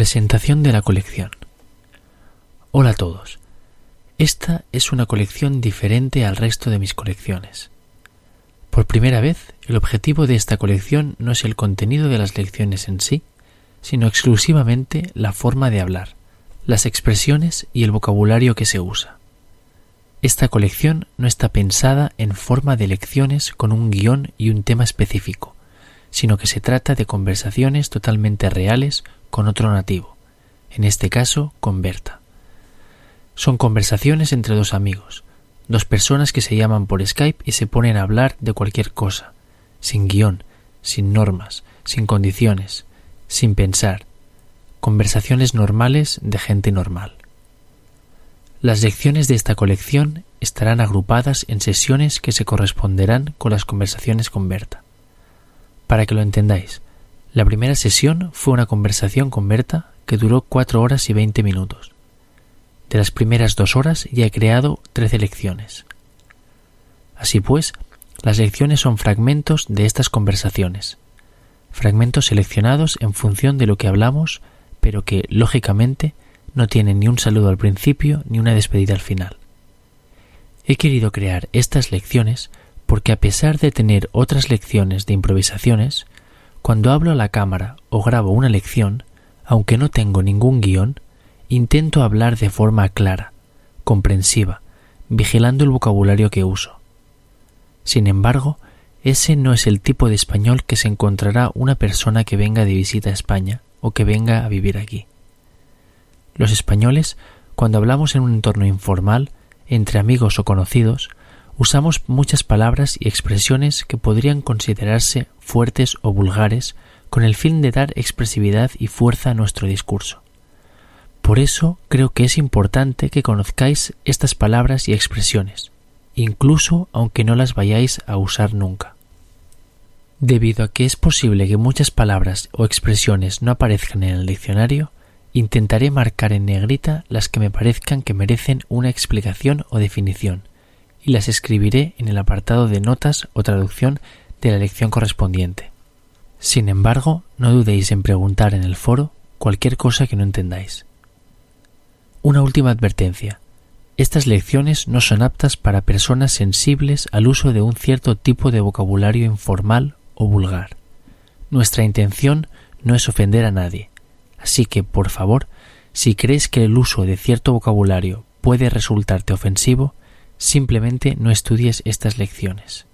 Presentación de la colección. Hola a todos. Esta es una colección diferente al resto de mis colecciones. Por primera vez, el objetivo de esta colección no es el contenido de las lecciones en sí, sino exclusivamente la forma de hablar, las expresiones y el vocabulario que se usa. Esta colección no está pensada en forma de lecciones con un guion y un tema específico, sino que se trata de conversaciones totalmente reales con otro nativo, en este caso con Berta. Son conversaciones entre dos amigos, dos personas que se llaman por Skype y se ponen a hablar de cualquier cosa, sin guion, sin normas, sin condiciones, sin pensar, conversaciones normales de gente normal. Las lecciones de esta colección estarán agrupadas en sesiones que se corresponderán con las conversaciones con Berta. Para que lo entendáis, la primera sesión fue una conversación con Berta que duró cuatro horas y veinte minutos. De las primeras dos horas ya he creado trece lecciones. Así pues, las lecciones son fragmentos de estas conversaciones, fragmentos seleccionados en función de lo que hablamos, pero que, lógicamente, no tienen ni un saludo al principio ni una despedida al final. He querido crear estas lecciones porque a pesar de tener otras lecciones de improvisaciones, cuando hablo a la cámara o grabo una lección, aunque no tengo ningún guion, intento hablar de forma clara, comprensiva, vigilando el vocabulario que uso. Sin embargo, ese no es el tipo de español que se encontrará una persona que venga de visita a España o que venga a vivir aquí. Los españoles, cuando hablamos en un entorno informal, entre amigos o conocidos, usamos muchas palabras y expresiones que podrían considerarse fuertes o vulgares con el fin de dar expresividad y fuerza a nuestro discurso. Por eso creo que es importante que conozcáis estas palabras y expresiones, incluso aunque no las vayáis a usar nunca. Debido a que es posible que muchas palabras o expresiones no aparezcan en el diccionario, intentaré marcar en negrita las que me parezcan que merecen una explicación o definición, y las escribiré en el apartado de notas o traducción de la lección correspondiente. Sin embargo, no dudéis en preguntar en el foro cualquier cosa que no entendáis. Una última advertencia. Estas lecciones no son aptas para personas sensibles al uso de un cierto tipo de vocabulario informal o vulgar. Nuestra intención no es ofender a nadie, así que, por favor, si crees que el uso de cierto vocabulario puede resultarte ofensivo, simplemente no estudies estas lecciones.